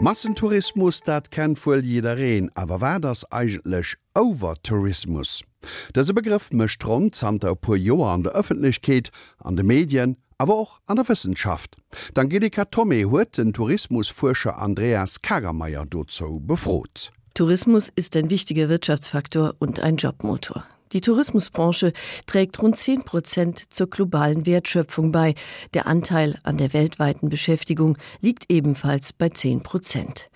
Massentourismus dat kennt vull jidereen, awer wär das eigenlech Overtourismus. Dese Begriff mecht rund samt der pu Joer an der Öffentlichkeit, an de Medien, aber auch an der Wissenschaft. Angelika Tommy huet den Tourismusfurscher Andreas Kagermeier dozo befrot. Tourismus ist ein wichtiger Wirtschaftsfaktor und ein Jobmotor. Die Tourismusbranche trägt rund 10 Prozent zur globalen Wertschöpfung bei. Der Anteil an der weltweiten Beschäftigung liegt ebenfalls bei 10 Prozent.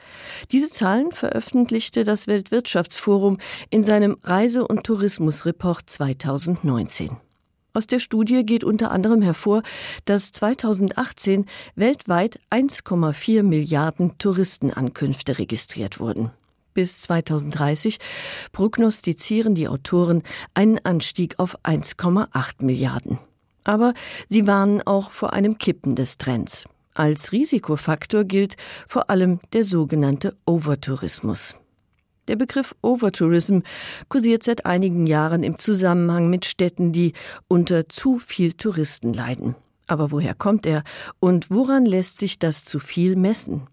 Diese Zahlen veröffentlichte das Weltwirtschaftsforum in seinem Reise- und Tourismusreport 2019. Aus der Studie geht unter anderem hervor, dass 2018 weltweit 1,4 Milliarden Touristenankünfte registriert wurden bis 2030 prognostizieren die Autoren einen Anstieg auf 1,8 Milliarden. Aber sie warnen auch vor einem Kippen des Trends. Als Risikofaktor gilt vor allem der sogenannte Overtourismus. Der Begriff Overtourism kursiert seit einigen Jahren im Zusammenhang mit Städten, die unter zu viel Touristen leiden. Aber woher kommt er und woran lässt sich das zu viel messen?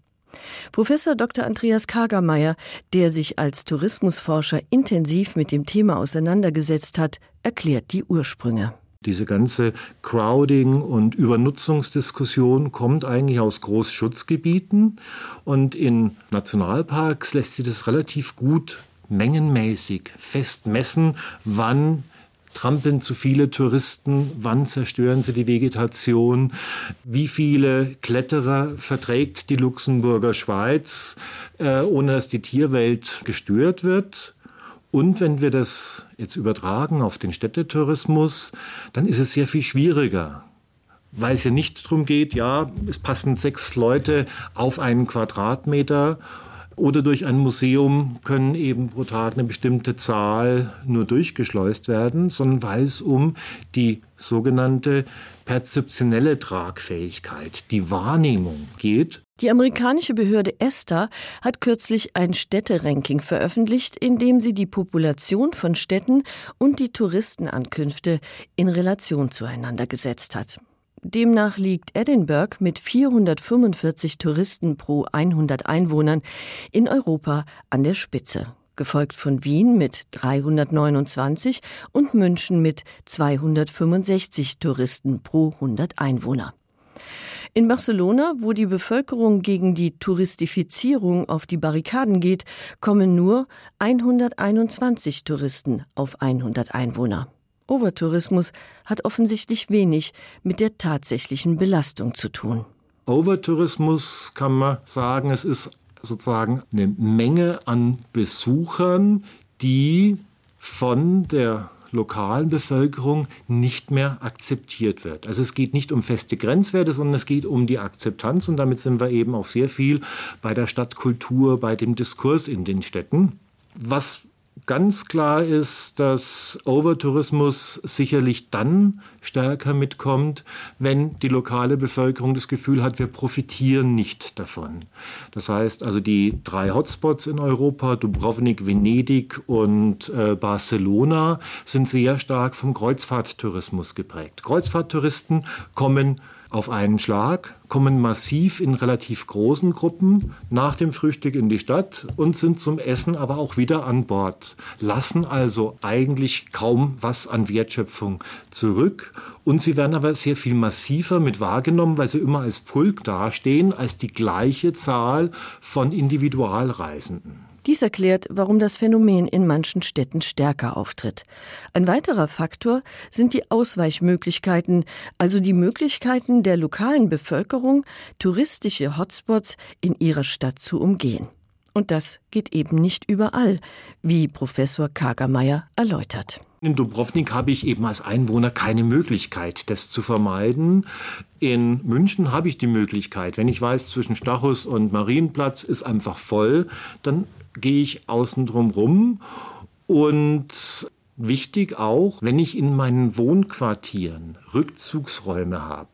Professor Dr. Andreas Kagermeier, der sich als Tourismusforscher intensiv mit dem Thema auseinandergesetzt hat, erklärt die Ursprünge. Diese ganze Crowding und Übernutzungsdiskussion kommt eigentlich aus Großschutzgebieten und in Nationalparks lässt sich das relativ gut mengenmäßig festmessen, wann trampeln zu viele Touristen, wann zerstören sie die Vegetation, wie viele Kletterer verträgt die Luxemburger Schweiz, äh, ohne dass die Tierwelt gestört wird. Und wenn wir das jetzt übertragen auf den Städtetourismus, dann ist es sehr viel schwieriger weil es ja nicht darum geht ja es passen sechs leute auf einen quadratmeter oder durch ein Museum können eben pro Tag eine bestimmte Zahl nur durchgeschleust werden, sondern weil es um die sogenannte perzeptionelle Tragfähigkeit, die Wahrnehmung geht. Die amerikanische Behörde Esther hat kürzlich ein Städteranking veröffentlicht, in dem sie die Population von Städten und die Touristenankünfte in Relation zueinander gesetzt hat. Demnach liegt Edinburgh mit 445 Touristen pro 100 Einwohnern in Europa an der Spitze, gefolgt von Wien mit 329 und München mit 265 Touristen pro 100 Einwohner. In Barcelona, wo die Bevölkerung gegen die Touristifizierung auf die Barrikaden geht, kommen nur 121 Touristen auf 100 Einwohner. Overtourismus hat offensichtlich wenig mit der tatsächlichen Belastung zu tun. Overtourismus kann man sagen, es ist sozusagen eine Menge an Besuchern, die von der lokalen Bevölkerung nicht mehr akzeptiert wird. Also es geht nicht um feste Grenzwerte, sondern es geht um die Akzeptanz und damit sind wir eben auch sehr viel bei der Stadtkultur, bei dem Diskurs in den Städten. Was ganz klar ist, dass Overtourismus sicherlich dann stärker mitkommt, wenn die lokale Bevölkerung das Gefühl hat, wir profitieren nicht davon. Das heißt also die drei Hotspots in Europa, Dubrovnik, Venedig und äh, Barcelona sind sehr stark vom Kreuzfahrttourismus geprägt. Kreuzfahrttouristen kommen auf einen Schlag, kommen massiv in relativ großen Gruppen nach dem Frühstück in die Stadt und sind zum Essen aber auch wieder an Bord, lassen also eigentlich kaum was an Wertschöpfung zurück. Und sie werden aber sehr viel massiver mit wahrgenommen, weil sie immer als Pulk dastehen als die gleiche Zahl von Individualreisenden. Dies erklärt, warum das Phänomen in manchen Städten stärker auftritt. Ein weiterer Faktor sind die Ausweichmöglichkeiten, also die Möglichkeiten der lokalen Bevölkerung, touristische Hotspots in ihrer Stadt zu umgehen. Und das geht eben nicht überall, wie Professor Kagermeier erläutert. In Dubrovnik habe ich eben als Einwohner keine Möglichkeit, das zu vermeiden. In München habe ich die Möglichkeit, wenn ich weiß, zwischen Stachus und Marienplatz ist einfach voll, dann gehe ich außen drum rum und wichtig auch, wenn ich in meinen Wohnquartieren Rückzugsräume habe,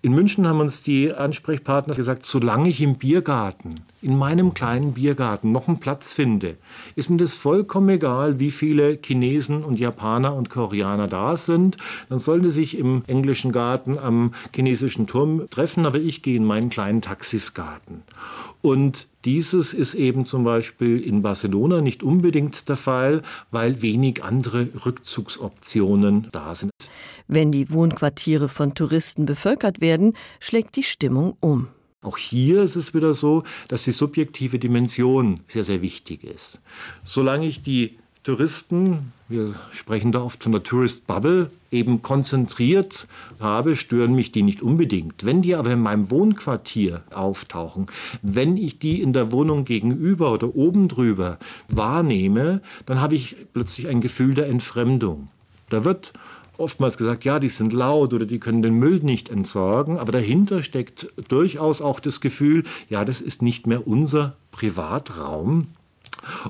In München haben uns die Ansprechpartner gesagt, solange ich im Biergarten, in meinem kleinen Biergarten noch einen Platz finde, ist mir das vollkommen egal, wie viele Chinesen und Japaner und Koreaner da sind. Dann sollen sie sich im englischen Garten am chinesischen Turm treffen, aber ich gehe in meinen kleinen Taxisgarten. Und dieses ist eben zum Beispiel in Barcelona nicht unbedingt der Fall, weil wenig andere Rückzugsoptionen da sind. Wenn die Wohnquartiere von Touristen bevölkert werden, schlägt die Stimmung um. Auch hier ist es wieder so, dass die subjektive Dimension sehr, sehr wichtig ist. Solange ich die Touristen, wir sprechen da oft von der Tourist Bubble, eben konzentriert habe, stören mich die nicht unbedingt. Wenn die aber in meinem Wohnquartier auftauchen, wenn ich die in der Wohnung gegenüber oder oben drüber wahrnehme, dann habe ich plötzlich ein Gefühl der Entfremdung. Da wird oftmals gesagt, ja, die sind laut oder die können den Müll nicht entsorgen, aber dahinter steckt durchaus auch das Gefühl, ja, das ist nicht mehr unser Privatraum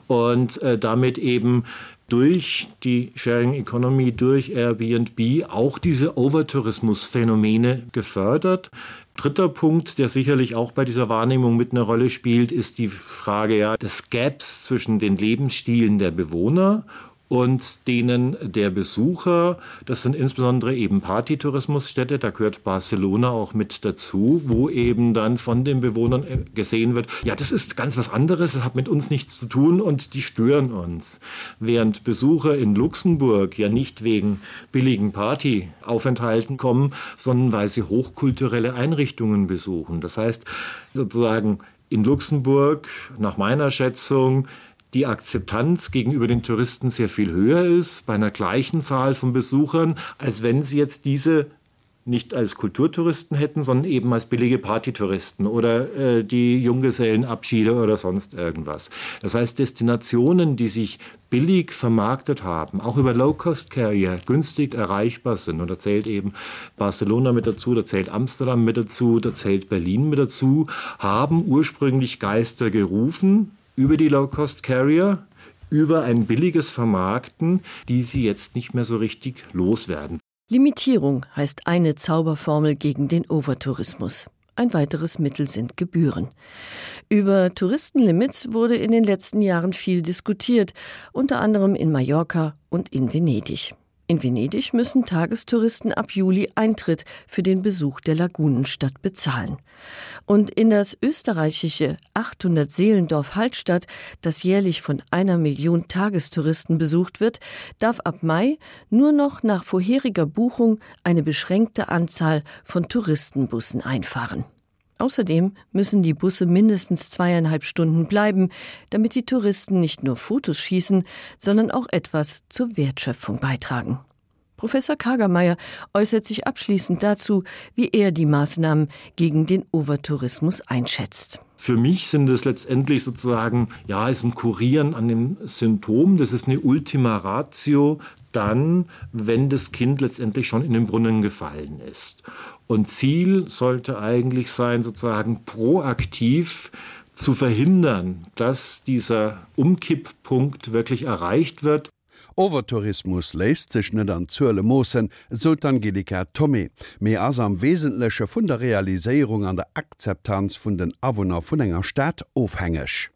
und äh, damit eben durch die Sharing Economy, durch Airbnb auch diese Overtourismusphänomene gefördert. Dritter Punkt, der sicherlich auch bei dieser Wahrnehmung mit einer Rolle spielt, ist die Frage ja, des Gaps zwischen den Lebensstilen der Bewohner und denen der Besucher. Das sind insbesondere eben Partytourismusstädte, da gehört Barcelona auch mit dazu, wo eben dann von den Bewohnern äh, gesehen wird, ja, das ist ganz was anderes, das hat mit uns nichts zu tun und die stören uns. Während Besucher in Luxemburg ja nicht wegen billigen Partyaufenthalten kommen, sondern weil sie hochkulturelle Einrichtungen besuchen. Das heißt sozusagen in Luxemburg nach meiner Schätzung, die Akzeptanz gegenüber den Touristen sehr viel höher ist bei einer gleichen Zahl von Besuchern, als wenn sie jetzt diese nicht als Kulturtouristen hätten, sondern eben als billige Partytouristen oder äh, die Junggesellenabschiede oder sonst irgendwas. Das heißt Destinationen, die sich billig vermarktet haben, auch über Low-Cost-Carrier günstig erreichbar sind und erzählt eben Barcelona mit dazu, da zählt Amsterdam mit dazu, da zählt Berlin mit dazu, haben ursprünglich Geister gerufen, über die Low-Cost-Carrier, über ein billiges Vermarkten, die sie jetzt nicht mehr so richtig loswerden. Limitierung heißt eine Zauberformel gegen den Overtourismus. Ein weiteres Mittel sind Gebühren. Über Touristenlimits wurde in den letzten Jahren viel diskutiert, unter anderem in Mallorca und in Venedig. In Venedig müssen Tagestouristen ab Juli Eintritt für den Besuch der Lagunenstadt bezahlen. Und in das österreichische 800 Seelendorf Hallstatt, das jährlich von einer Million Tagestouristen besucht wird, darf ab Mai nur noch nach vorheriger Buchung eine beschränkte Anzahl von Touristenbussen einfahren. Außerdem müssen die Busse mindestens zweieinhalb Stunden bleiben, damit die Touristen nicht nur Fotos schießen, sondern auch etwas zur Wertschöpfung beitragen. Professor Kagermeier äußert sich abschließend dazu, wie er die Maßnahmen gegen den Overtourismus einschätzt. Für mich sind es letztendlich sozusagen ja ist ein Kurieren an dem Symptom, das ist eine Ultima ratio dann, wenn das Kind letztendlich schon in den Brunnen gefallen ist. Und Ziel sollte eigentlich sein, sozusagen proaktiv zu verhindern, dass dieser Umkipppunkt wirklich erreicht wird. Overtourismus leist sech net an zule Mossen, sot Angelika Tommy, mé ass am wesentleche vun der Realisierung an der Akzeptanz vun den Awohner vun enger Stadt ofhängeg.